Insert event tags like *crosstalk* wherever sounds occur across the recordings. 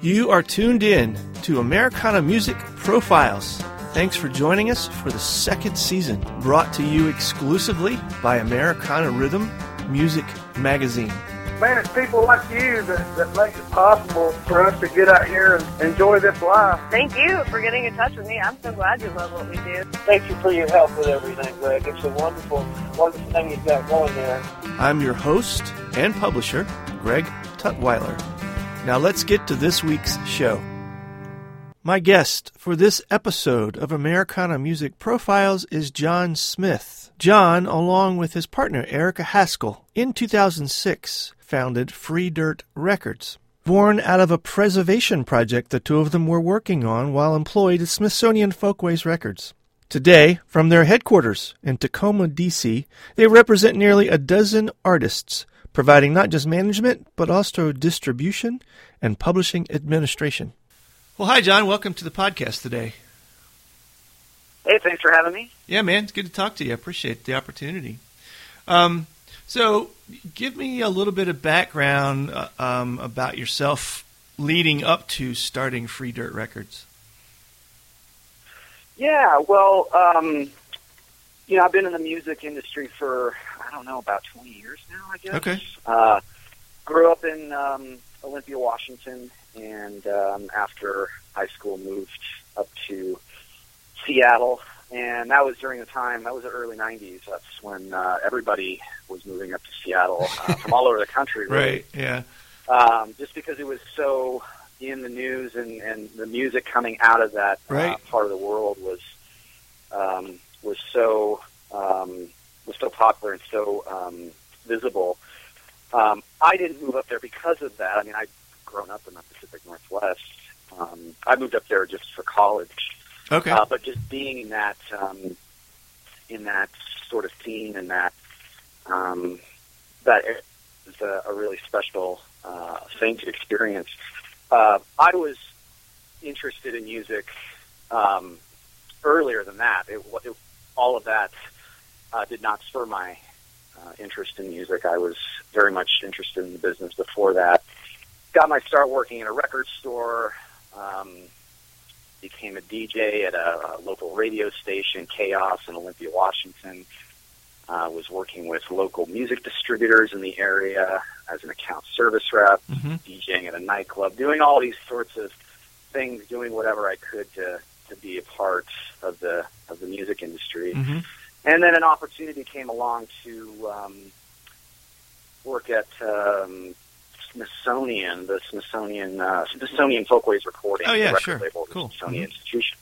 You are tuned in to Americana Music Profiles. Thanks for joining us for the second season, brought to you exclusively by Americana Rhythm Music Magazine. Man, it's people like you that, that make it possible for us to get out here and enjoy this life. Thank you for getting in touch with me. I'm so glad you love what we do. Thank you for your help with everything, Greg. It's a wonderful, wonderful thing you've got going there. I'm your host and publisher, Greg Tutwiler. Now let's get to this week's show. My guest for this episode of Americana Music Profiles is John Smith. John, along with his partner Erica Haskell, in 2006 founded Free Dirt Records. Born out of a preservation project the two of them were working on while employed at Smithsonian Folkways Records. Today, from their headquarters in Takoma, D.C., they represent nearly a dozen artists providing not just management, but also distribution and publishing administration. Well, hi, John. Welcome to the podcast today. Hey, thanks for having me. Yeah, man. It's good to talk to you. I appreciate the opportunity. Um, so, give me a little bit of background uh, um, about yourself leading up to starting Free Dirt Records. Yeah, well, um, you know, I've been in the music industry for I don't know about 20 years now. I guess. Okay. Uh, grew up in um, Olympia, Washington, and um, after high school moved up to Seattle, and that was during the time that was the early 90s. That's when uh, everybody was moving up to Seattle uh, *laughs* from all over the country. Really. Right. Yeah. Um, just because it was so in the news and, and the music coming out of that uh, part of the world was um, was so um, was so popular and so um, visible. Um, I didn't move up there because of that. I mean, I'd grown up in the Pacific Northwest. Um, I moved up there just for college, Okay. uh, but just being in that um, in that sort of scene and that um, that is a, a really special uh, thing to experience. Uh, I was interested in music um, earlier than that. It, it, all of that uh, did not spur my uh, interest in music. I was very much interested in the business before that. Got my start working in a record store. Um, became a DJ at a, a local radio station, KAOS in Olympia, Washington. Uh, was working with local music distributors in the area as an account service rep, Mhm. DJing at a nightclub, doing all these sorts of things, doing whatever I could to to be a part of the of the music industry. hmm And then an opportunity came along to um, work at um, Smithsonian, the Smithsonian uh, Smithsonian Folkways Recording, Oh, yeah, sure. label, Cool. Smithsonian Mhm. institution.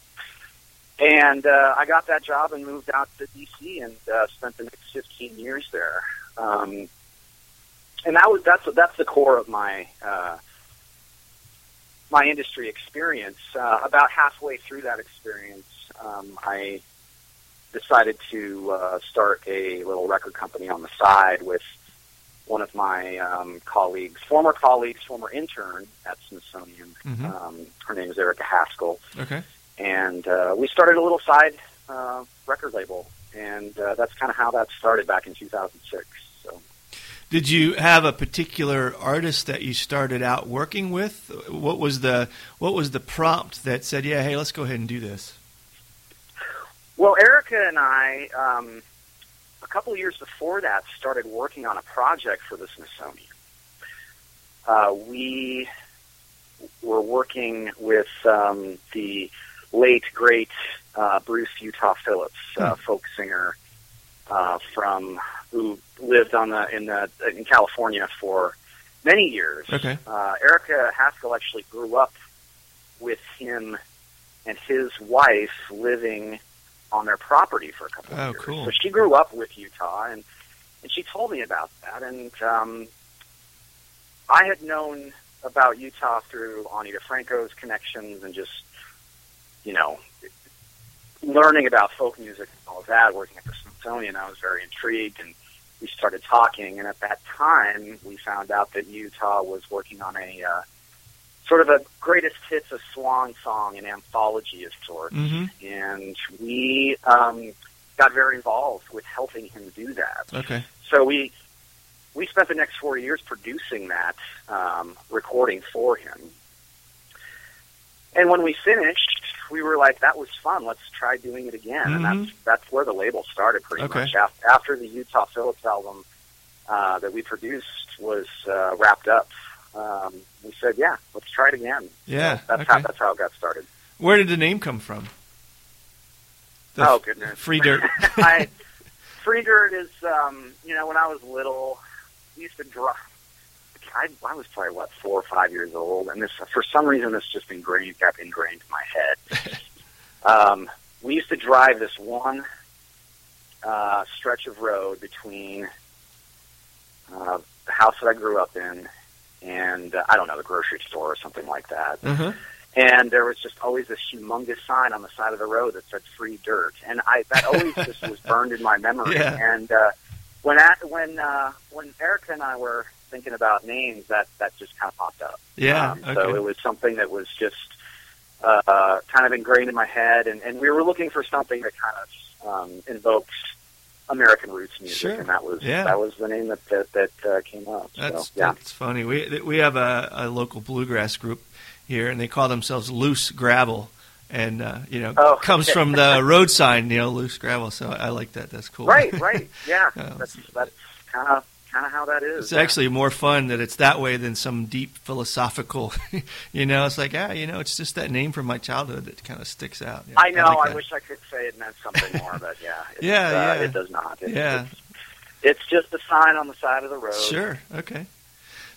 And uh, I got that job and moved out to DC and uh, spent the next 15 years there. Um, and that was that's that's the core of my uh, my industry experience. Uh, about halfway through that experience, um, I decided to uh, start a little record company on the side with one of my um, colleagues, former colleagues, former intern at Smithsonian. Mhm. Um, her name is Erica Haskell, Okay. and uh, we started a little side uh, record label, and uh, that's kind of how that started back in 2006. So. Did you have a particular artist that you started out working with? What was the what was the prompt that said, "Yeah, hey, let's go ahead and do this"? Well, Erica and I, um, a couple of years before that, started working on a project for the Smithsonian. Uh, we were working with um, the late, great uh, Bruce Utah Phillips, uh, folk singer uh, from who lived on the in the in California for many years. Okay. Uh, Erica Haskell actually grew up with him and his wife living on their property for a couple of Oh, years. cool. So she grew up with Utah, and and she told me about that. And um, I had known about Utah through Ani DiFranco's connections and just, you know, learning about folk music and all of that, working at the Smithsonian, I was very intrigued and we started talking. And at that time, we found out that Utah was working on a uh, sort of a greatest hits of swan song, an anthology of sorts. Mm-hmm. And we um, got very involved with helping him do that. Okay. So we we spent the next four years producing that um, recording for him. And when we finished, we were like, "That was fun. Let's try doing it again." Mhm. And that's that's where the label started, pretty Okay. much. After, after the Utah Phillips album uh, that we produced was uh, wrapped up, um, we said, "Yeah, let's try it again." Yeah, So that's okay. how that's how it got started. Where did the name come from? The oh goodness, Free dirt. *laughs* I, free dirt is, um, you know, when I was little, we used to draw. I, I was probably what four or five years old, and this for some reason this just ingrained got ingrained in my head. *laughs* um, we used to drive this one uh, stretch of road between uh, the house that I grew up in and uh, I don't know the grocery store or something like that. uh-huh. And there was just always this humongous sign on the side of the road that said "free dirt," and I that always *laughs* just was burned in my memory. Yeah. And uh, when at, when uh, when Erica and I were thinking about names, that that just kind of popped up. Yeah. Um, okay. So it was something that was just uh, uh, kind of ingrained in my head, and, and we were looking for something that kind of um, invokes American roots music, Sure. and that was Yeah. that was the name that that, that uh, came up. That's so yeah, that's funny. We we have a, a local bluegrass group here, and they call themselves Loose Gravel, and uh, you know Oh, comes from the road sign, you know, Loose Gravel. So I like that. That's cool. right, right, *laughs* yeah. Yeah. That's that's kind of kind of how that is. It's yeah. actually more fun that it's that way than some deep philosophical. *laughs* you know, it's like ah, you know, it's just that name from my childhood that kind of sticks out. Yeah, I know. like I, wish I could say it meant something more, but yeah, *laughs* Yeah, uh, yeah. it does not. It's, Yeah. it's, it's just a sign on the side of the road. Sure. Okay.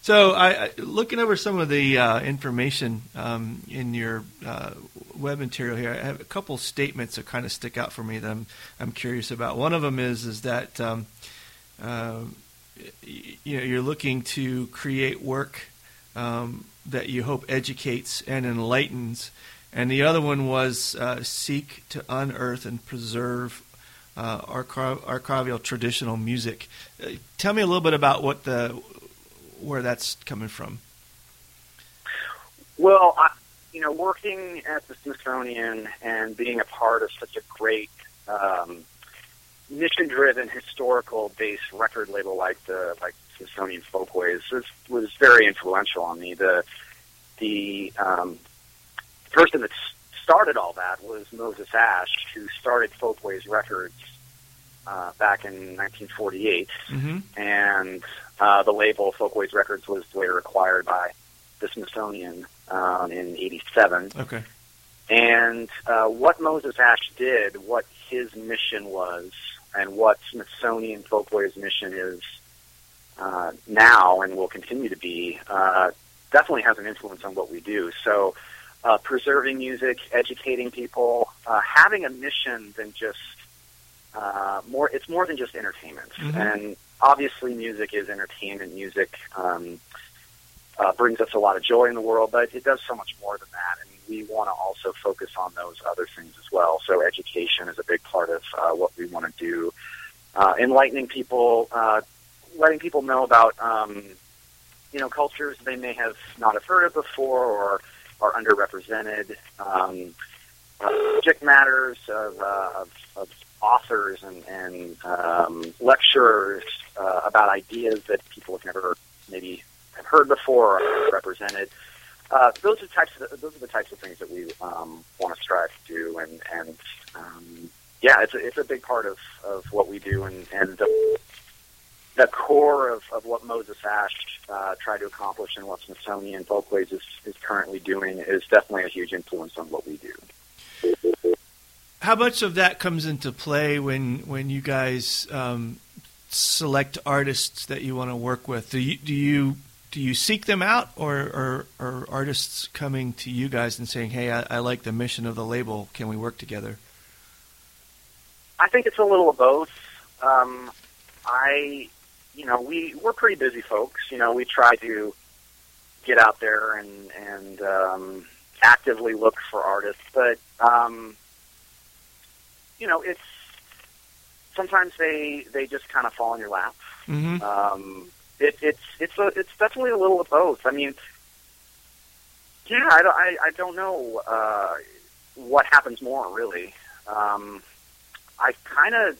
So, I, I looking over some of the uh, information um, in your uh, web material here, I have a couple statements that kind of stick out for me that I'm I'm curious about. One of them is is that um, uh, you know you're looking to create work um, that you hope educates and enlightens, and the other one was uh, seek to unearth and preserve uh, archiv- archival traditional music. Uh, tell me a little bit about what the where that's coming from. Well, I, you know, working at the Smithsonian and being a part of such a great um, mission-driven, historical-based record label like the like Smithsonian Folkways was was very influential on me. The the um, person that started all that was Moses Asch, who started Folkways Records uh, back in 1948 Mm-hmm. and uh, the label Folkways Records was later acquired by the Smithsonian um, in '87. Okay. And uh, what Moses Asch did, what his mission was, and what Smithsonian Folkways mission is uh, now and will continue to be, uh, definitely has an influence on what we do. So, uh, preserving music, educating people, uh, having a mission than just uh, more. It's more than just entertainment, Mhm. and obviously, music is entertainment. Music um, uh, brings us a lot of joy in the world, but it does so much more than that, and we want to also focus on those other things as well. So, education is a big part of uh, what we want to do. Uh, enlightening people, uh, letting people know about um, you know cultures they may have not have heard of before or are underrepresented. Um, subject matters of, uh, of, of authors and, and um, lecturers uh, about ideas that people have never maybe have heard before or represented. Uh, those are types of those are the types of things that we um, want to strive to do, and and um, yeah, it's a, it's a big part of, of what we do, and and the, the core of, of what Moses Asch uh, tried to accomplish and what Smithsonian Folkways is, is currently doing is definitely a huge influence on what we do. How much of that comes into play when when you guys um, select artists that you want to work with? Do you do you do you seek them out, or or are artists coming to you guys and saying, "Hey, I, I like the mission of the label. Can we work together?" I think it's a little of both. Um, I, you know, we we're pretty busy folks. You know, we try to get out there and and um, actively look for artists. But um, you know, it's sometimes they they just kind of fall in your lap. Mm-hmm. Um, it, it's it's a, it's definitely a little of both. I mean, yeah, I don't I, I don't know uh, what happens more really. Um, I kind of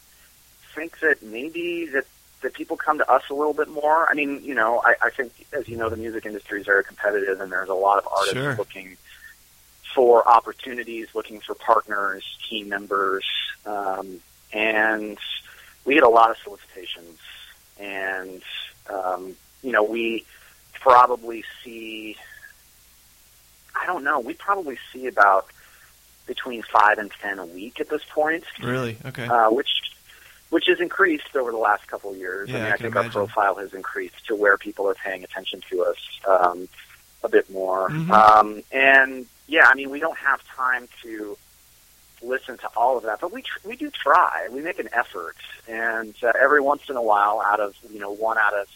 think that maybe that that people come to us a little bit more. I mean, you know, I, I think as you know, the music industry is very competitive, and there's a lot of artists Sure. looking for opportunities, looking for partners, team members, um, and we get a lot of solicitations, and um, you know, we probably see. I don't know. We probably see about between five and ten a week at this point Really? Okay. uh, which which has increased over the last couple of years. Yeah, I mean, I I, think imagine. our profile has increased to where people are paying attention to us um, a bit more. Mhm. Um, and yeah, I mean, we don't have time to listen to all of that, but we tr- we do try. We make an effort, and uh, every once in a while, out of you know one out of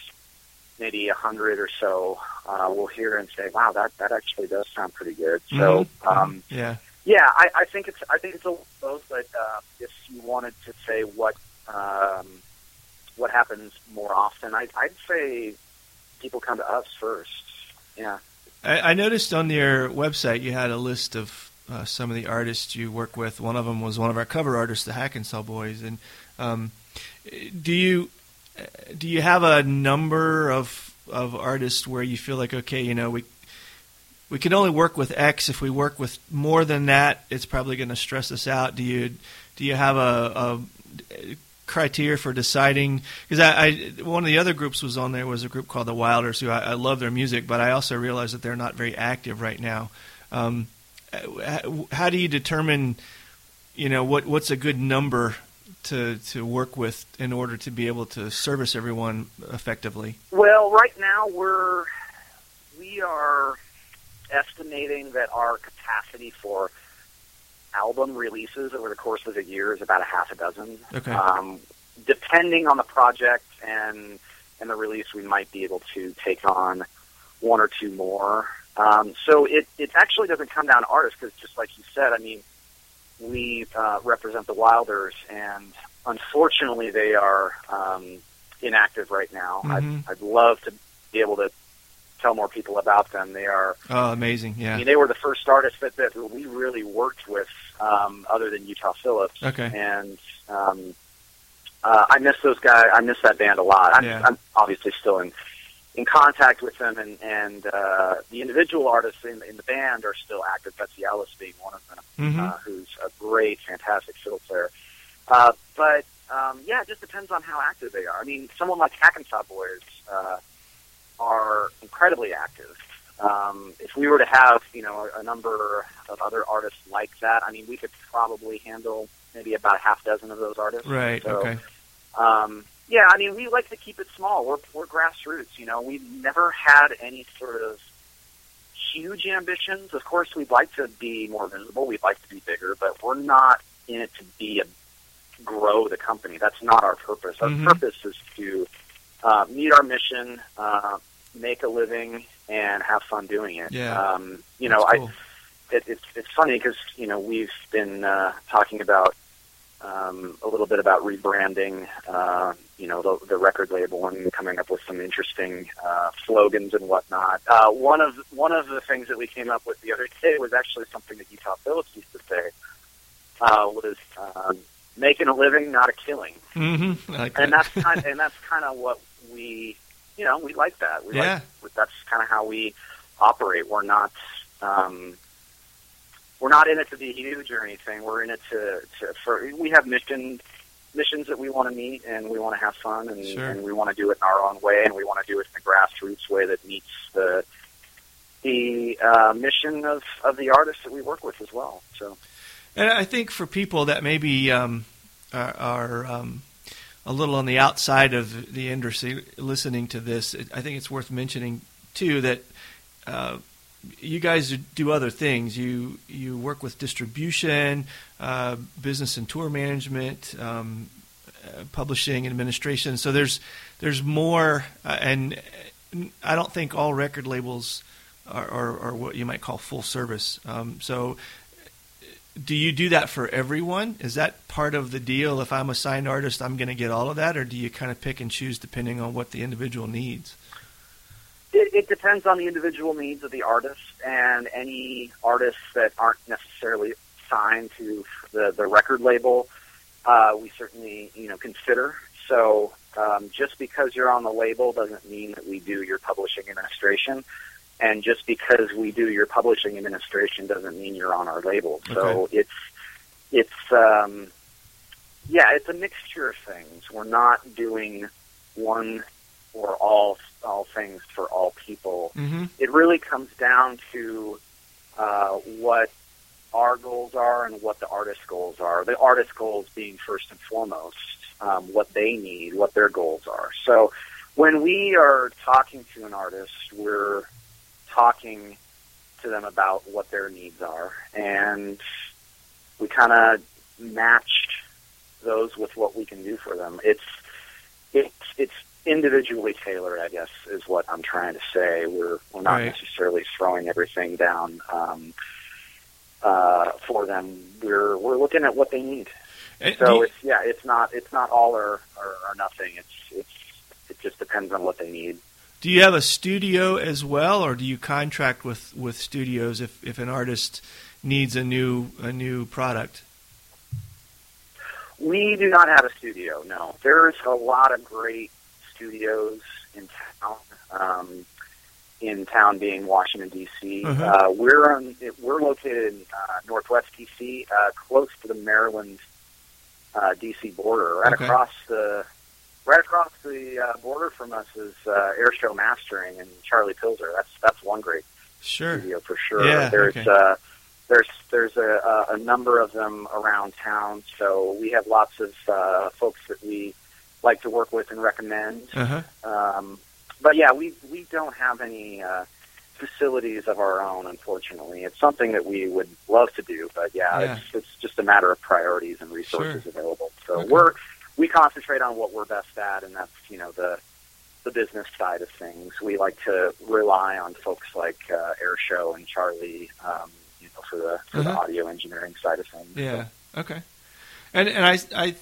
maybe a hundred or so, uh, we'll hear and say, "Wow, that that actually does sound pretty good." So. Mhm. Um, yeah. yeah, I, I think it's I think it's a little both. But uh, if you wanted to say what um, what happens more often, I, I'd say people come to us first. Yeah. I, I noticed on your website you had a list of uh, some of the artists you work with. One of them was one of our cover artists, the Hackensaw Boys. And um, do you do you have a number of of artists where you feel like okay, you know, we we can only work with X. If we work with more than that, it's probably going to stress us out. Do you do you have a, a criteria for deciding? Because I, I one of the other groups was on there was a group called the Wilders, who I, I love their music, but I also realize that they're not very active right now. Um, how, do you determine, you know, what what's a good number to to work with in order to be able to service everyone effectively? Well, right now we're we are estimating that our capacity for album releases over the course of a year is about a half a dozen. Okay. Um, depending on the project and and the release, we might be able to take on one or two more. Um, so it it actually doesn't come down to artists because just like you said, I mean, we uh, represent the Wilders, and unfortunately, they are um, inactive right now. Mhm. I'd, I'd love to be able to tell more people about them. They are Oh, amazing! Yeah, I mean, they were the first artists that, that we really worked with, um, other than Utah Phillips. Okay. And um, uh, I miss those guys. I miss that band a lot. I'm, Yeah. I'm obviously still in in contact with them, and and uh, the individual artists in, in the band are still active. Betse Ellis being one of them, Mhm. uh, who's a great, fantastic fiddle player. Uh, but um, yeah, it just depends on how active they are. I mean, someone like Hackensaw Boys uh, are incredibly active. Um, if we were to have, you know, a number of other artists like that, I mean, we could probably handle maybe about a half dozen of those artists. Right. So, Okay. Um, yeah, I mean, we like to keep it small. We're we're grassroots. You know, we've never had any sort of huge ambitions. Of course, we'd like to be more visible. We'd like to be bigger, but we're not in it to be a grow the company. That's not our purpose. Our Mhm. purpose is to uh, meet our mission, uh, make a living, and have fun doing it. Yeah. Um, you know, That's I it, it's it's funny because you know we've been uh, talking about um, a little bit about rebranding, uh, you know, the, the record label and coming up with some interesting uh, slogans and whatnot. Uh, one of one of the things that we came up with the other day was actually something that Utah Phillips used to say uh, was um, making a living, not a killing, Mm-hmm. Like and that. that's kind and that's kind of what we, you know, we like that. We Yeah. like that's kind of how we operate. We're not. Um, we're not in it to be huge or anything. We're in it to, to for we have mission missions that we want to meet and we want to have fun and, Sure. and we want to do it in our own way and we want to do it in a grassroots way that meets the the uh, mission of, of the artists that we work with as well. So And I think for people that maybe um, are, are um, a little on the outside of the industry listening to this, it, I think it's worth mentioning too that uh, you guys do other things. You you work with distribution, uh, business and tour management, um, uh, publishing and administration. So there's there's more, uh, and I don't think all record labels are, or, or what you might call full service. Um, so, do you do that for everyone? Is that part of the deal? If I'm a signed artist, I'm going to get all of that, or do you kind of pick and choose depending on what the individual needs? It, it depends on the individual needs of the artist, and any artists that aren't necessarily signed to the, the record label, uh, we certainly you know consider. So um, just because you're on the label doesn't mean that we do your publishing administration, and just because we do your publishing administration doesn't mean you're on our label. So Okay. it's it's um, yeah, it's a mixture of things. We're not doing one or all all things for all people. Mm-hmm. It really comes down to uh, what our goals are and what the artist's goals are. The artist's goals being first and foremost um, what they need, what their goals are. So when we are talking to an artist, we're talking to them about what their needs are, and we kind of match those with what we can do for them. It's it's it's individually tailored, I guess, is what I'm trying to say. We're we're not Right. necessarily throwing everything down um, uh, for them. We're we're looking at what they need. And So you- it's yeah, it's not it's not all or, or, or nothing. It's it's it just depends on what they need. Do you have a studio as well, or do you contract with, with studios if, if an artist needs a new a new product? We do not have a studio. No, there's a lot of great studios in town. Um, in town being Washington D.C. Mhm. Uh, we're on, we're located in uh, Northwest D.C., uh, close to the Maryland uh, D.C. border, right Okay. across the right across the uh, border from us is uh, Airshow Mastering and Charlie Pilzer. That's that's one great Sure. studio for sure. Yeah, there's okay. uh, there's there's a, a, a number of them around town, so we have lots of uh, folks that we like to work with and recommend. Uh huh. Um, but yeah, we we don't have any uh, facilities of our own, unfortunately. It's something that we would love to do, but yeah, Yeah. it's it's just a matter of priorities and resources Sure. available. So Okay. we're we concentrate on what we're best at, and that's you know the the business side of things. We like to rely on folks like uh, Airshow and Charlie, um, you know, for the for the Uh-huh. audio engineering side of things. Yeah. Okay. And and I I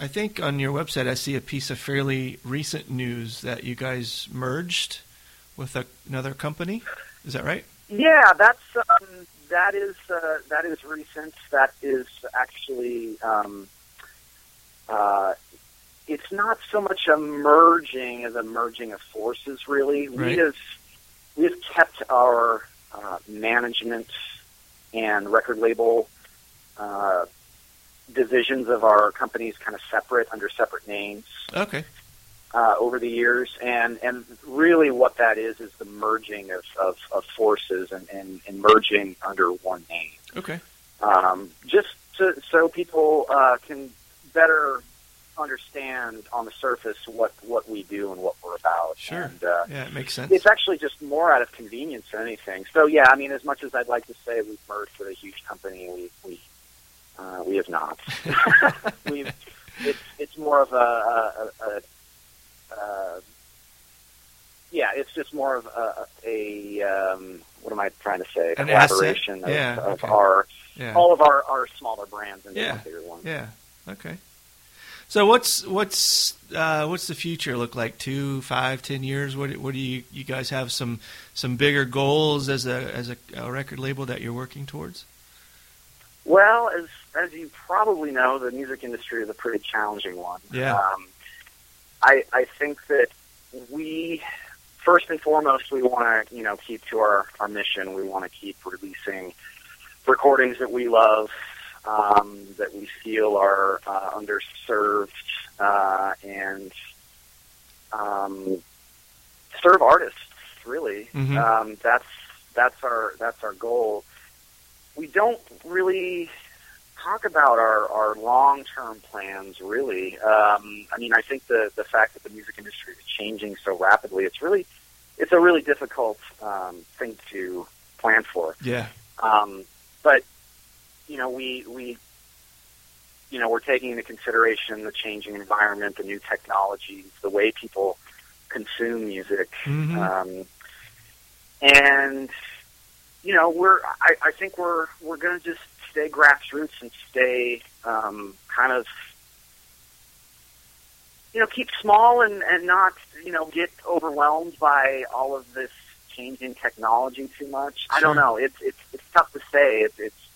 I think on your website I see a piece of fairly recent news that you guys merged with a, another company. Is that right? Yeah, that's um, that is uh, that is recent. That is actually um, uh, it's not so much a merging as a merging of forces. Really, Right. we have we have kept our uh, management and record label uh, divisions of our companies kind of separate under separate names Okay. uh, over the years, and and really what that is is the merging of, of, of forces and, and, and merging under one name, Okay. um, just to, so people uh, can better understand on the surface what, what we do and what we're about. Sure. And, uh, Yeah, it makes sense. it's actually just more out of convenience than anything. So yeah, I mean, as much as I'd like to say we've merged with a huge company, we we uh, we have not. *laughs* *laughs* we've it's it's more of a, a, a, a uh, yeah, it's just more of a, a um, what am I trying to say? An asset? Of, Yeah, of okay. our yeah. all of our, our smaller brands into Yeah. bigger one. Yeah. Okay. So what's what's uh, what's the future look like? Two, five, ten years? What what do you you guys have some some bigger goals as a as a, a record label that you're working towards? Well, as as you probably know, the music industry is a pretty challenging one. Yeah. Um, I I think that we first and foremost we want to you know keep to our our mission. We want to keep releasing recordings that we love, um, that we feel are uh, underserved, uh, and um, serve artists. Really, Mhm. um, that's that's our that's our goal. We don't really talk about our, our long term plans. Really, um, I mean, I think the the fact that the music industry is changing so rapidly, it's really it's a really difficult um, thing to plan for. Yeah. Um, but you know, we we you know we're taking into consideration the changing environment, the new technologies, the way people consume music, Mhm. um, and you know, we're I, I think we're we're going to just stay grassroots and stay um, kind of you know keep small and and not you know get overwhelmed by all of this changing technology too much. I don't know. It's it's it's tough to say. It's it's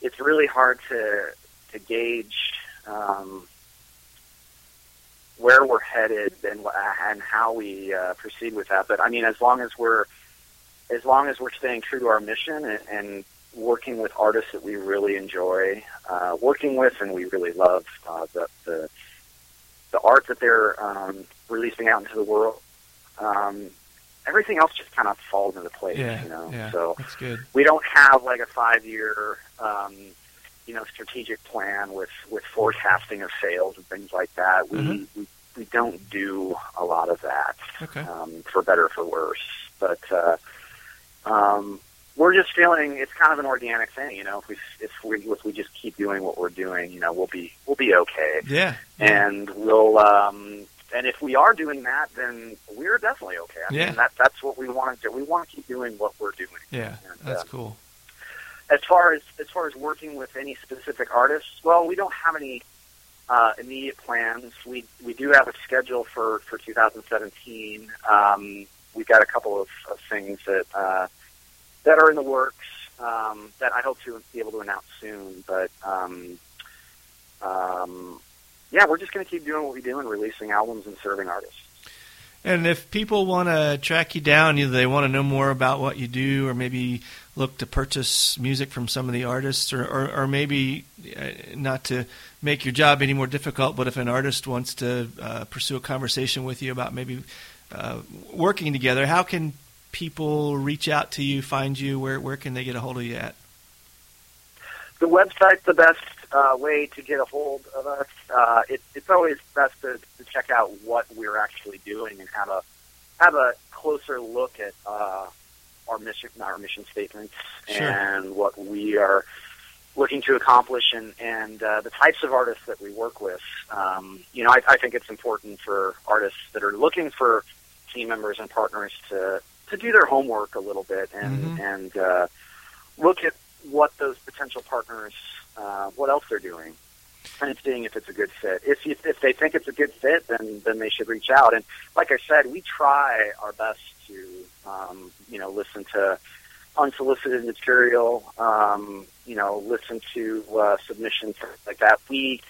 it's really hard to to gauge um, where we're headed and and how we uh, proceed with that. But I mean, as long as we're as long as we're staying true to our mission and, and working with artists that we really enjoy uh, working with and we really love uh, the, the the art that they're um, releasing out into the world. Um, everything else just kind of falls into place, Yeah, you know. yeah, So that's good. we don't have like a five year um, you know strategic plan with with forecasting of sales and things like that we Mhm. we, we don't do a lot of that Okay. um, for better or for worse but uh, um, we're just feeling it's kind of an organic thing you know if we if we if we just keep doing what we're doing you know we'll be we'll be okay Yeah. and we'll um and if we are doing that then we're definitely okay I Yeah. mean, that that's what we want to do we want to keep doing what we're doing Yeah. And, That's uh, cool. as far as as far as working with any specific artists, well, we don't have any uh, immediate plans. We we do have a schedule for for 2017. Um, we've got a couple of, of things that uh, that are in the works um, that I hope to be able to announce soon. But um, um, yeah, we're just going to keep doing what we do and releasing albums and serving artists. And if people want to track you down, either they want to know more about what you do, or maybe look to purchase music from some of the artists, or, or, or maybe uh, not to make your job any more difficult, but if an artist wants to uh, pursue a conversation with you about maybe uh, working together, how can people reach out to you, find you? Where where can they get a hold of you at? the website's the best uh, way to get a hold of us. Uh, it, it's always best to, to check out what we're actually doing and have a have a closer look at uh, our mission, our mission statements, Sure. and what we are looking to accomplish, and and uh, the types of artists that we work with. Um, you know, I, I think it's important for artists that are looking for team members and partners to to do their homework a little bit and Mhm. and uh, look at what those potential partners, uh, what else they're doing, and seeing if it's a good fit. If you, if they think it's a good fit, then then they should reach out. And like I said, we try our best to um, you know listen to unsolicited material, um, you know, listen to uh, submissions like that. We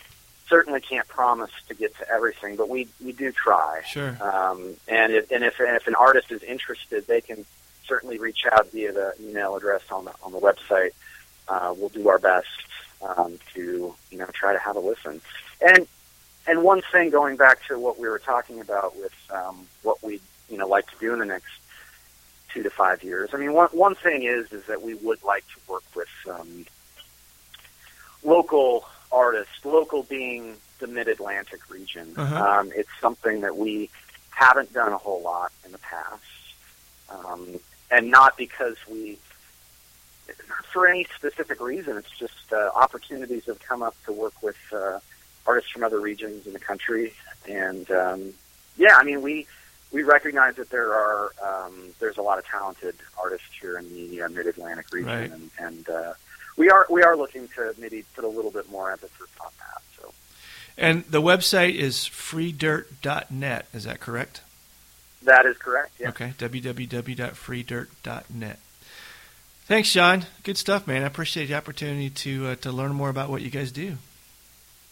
certainly can't promise to get to everything, but we we do try. Sure. Um, and if and if and if an artist is interested, they can certainly reach out via the email address on the on the website. Uh, we'll do our best um, to you know try to have a listen. And and one thing going back to what we were talking about with um, what we you know like to do in the next two to five years. I mean, one one thing is is that we would like to work with um, local artists, local being the Mid Atlantic region. Uh-huh. Um, it's something that we haven't done a whole lot in the past, um, and not because we, for any specific reason. It's just uh, opportunities have come up to work with uh, artists from other regions in the country, and um, yeah, I mean we we recognize that there are um, there's a lot of talented artists here in the uh, Mid Atlantic region, Right. and, and uh, we are we are looking to maybe put a little bit more emphasis on that. So And the website is freedirt.net. Is that correct? that is correct. Yeah. Okay, www.freedirt.net. Thanks, John. Good stuff, man. I appreciate the opportunity to uh, to learn more about what you guys do.